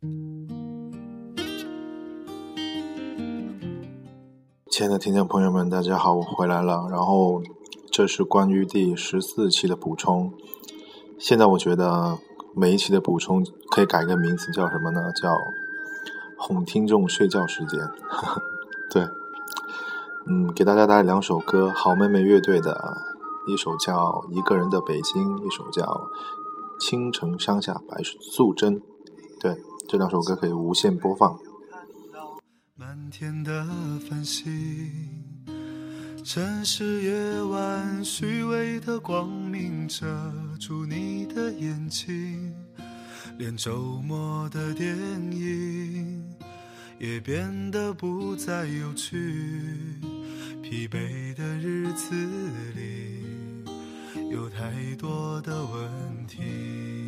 亲爱的听众朋友们，大家好，我回来了。然后这是关于第十四期的补充。现在我觉得每一期的补充可以改个名字，叫什么呢？叫哄听众睡觉时间。对，嗯，给大家带来两首歌，好妹妹乐队的一首叫《一个人的北京》，一首叫《青城山下白素贞》。对，这两首歌可以无限播放。满天的繁星，城市夜晚虚伪的光明遮住你的眼睛，连周末的电影也变得不再有趣。疲惫的日子里，有太多的问题。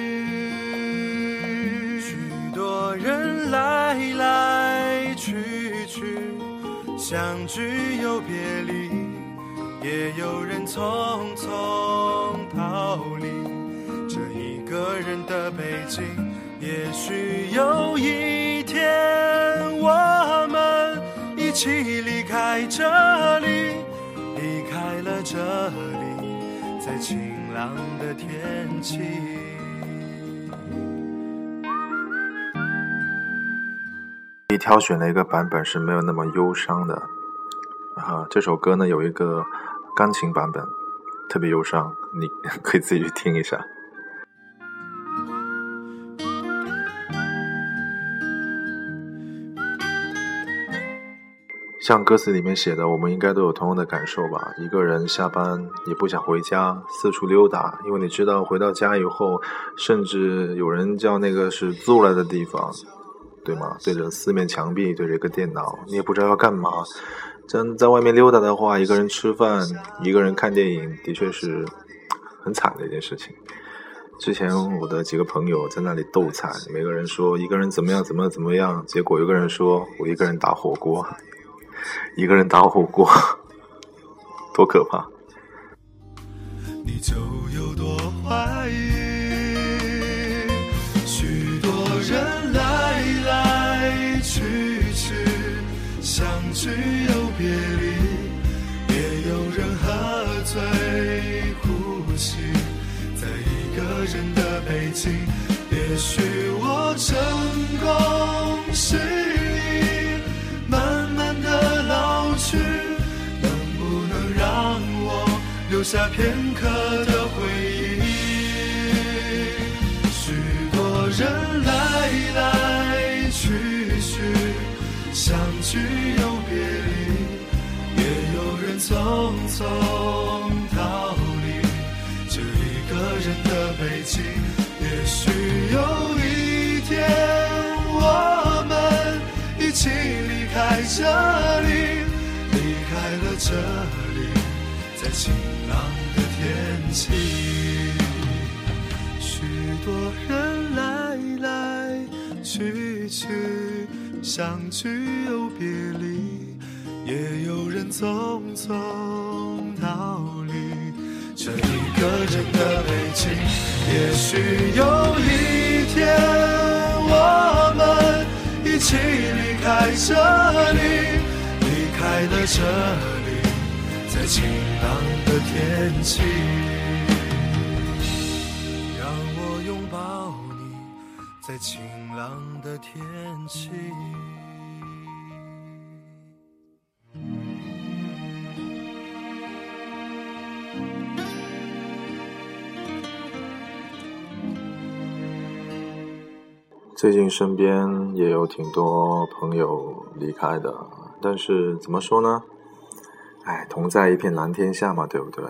相聚又别离，也有人匆匆逃离这一个人的北京。也许有一天，我们一起离开这里，离开了这里，在晴朗的天气。挑选了一个版本是没有那么忧伤的，啊，这首歌呢有一个钢琴版本，特别忧伤，你 可以自己去听一下。像歌词里面写的，我们应该都有同样的感受吧？一个人下班也不想回家，四处溜达，因为你知道回到家以后，甚至有人叫那个是租来的地方。对吗？对着四面墙壁，对着一个电脑，你也不知道要干嘛。真在外面溜达的话，一个人吃饭，一个人看电影，的确是很惨的一件事情。之前我的几个朋友在那里斗惨，每个人说一个人怎么样，怎么怎么样，结果有个人说我一个人打火锅，一个人打火锅，多可怕！你就聚又别离，也有人喝醉呼吸，在一个人的北京。也许我成功失意，慢慢的老去，能不能让我留下片刻的匆匆逃离这一个人的北京，也许有一天我们一起离开这里，离开了这里，在晴朗的天气。许多人来来去去，相聚又别离。也有人匆匆逃离这一个人的北京。也许有一天，我们一起离开这里，离开了这里，在晴朗的天气。让我拥抱你，在晴朗的天气。最近身边也有挺多朋友离开的，但是怎么说呢？哎，同在一片蓝天下嘛，对不对？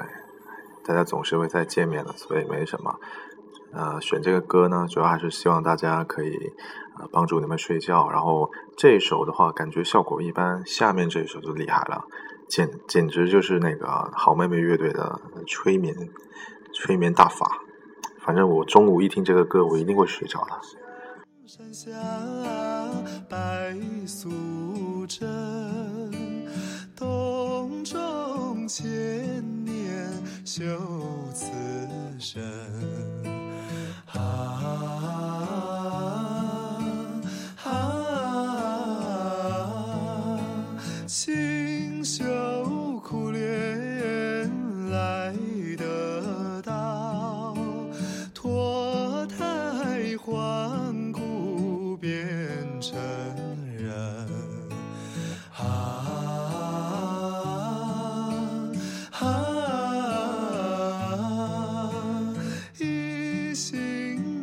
大家总是会再见面的，所以没什么。呃，选这个歌呢，主要还是希望大家可以呃帮助你们睡觉。然后这首的话，感觉效果一般，下面这一首就厉害了，简简直就是那个好妹妹乐队的催眠催眠大法。反正我中午一听这个歌，我一定会睡着的。山下白素贞，洞中千年修此身。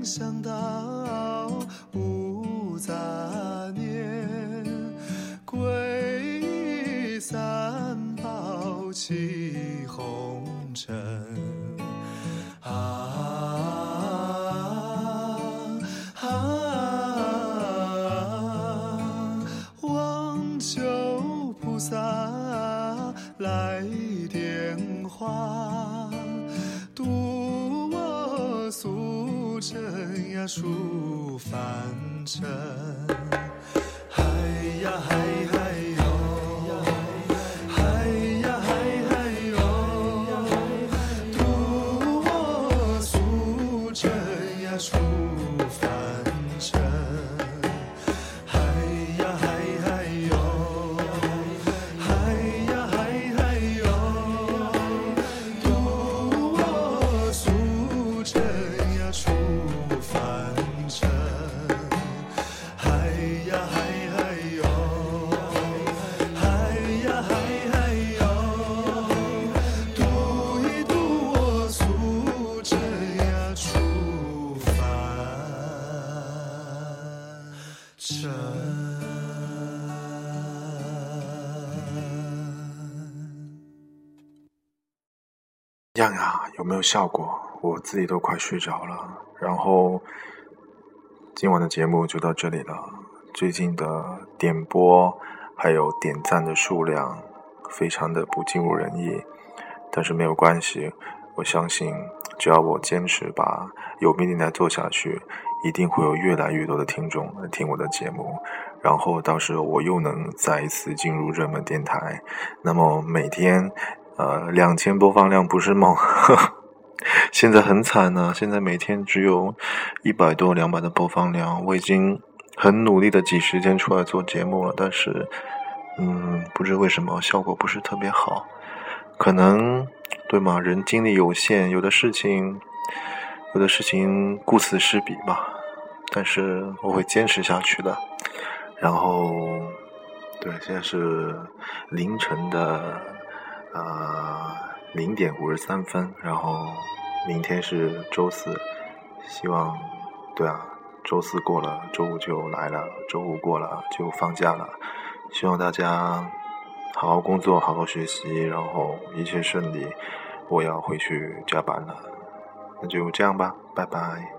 心向道无杂念，皈依三宝起红尘。啊啊，望求菩萨来点化，出凡尘。样呀，有没有效果？我自己都快睡着了。然后今晚的节目就到这里了。最近的点播还有点赞的数量非常的不尽如人意，但是没有关系，我相信只要我坚持把有命电台做下去，一定会有越来越多的听众来听我的节目。然后到时候我又能再一次进入热门电台，那么每天。呃，两千播放量不是梦，现在很惨呢、现在每天只有一百多、两百的播放量。我已经很努力的挤时间出来做节目了，但是，嗯，不知为什么效果不是特别好。可能对吗？人精力有限，有的事情，有的事情顾此失彼吧。但是我会坚持下去的。然后，对，现在是凌晨的。呃，零点五十三分，然后明天是周四，希望，对啊，周四过了，周五就来了，周五过了就放假了，希望大家好好工作，好好学习，然后一切顺利。我要回去加班了，那就这样吧，拜拜。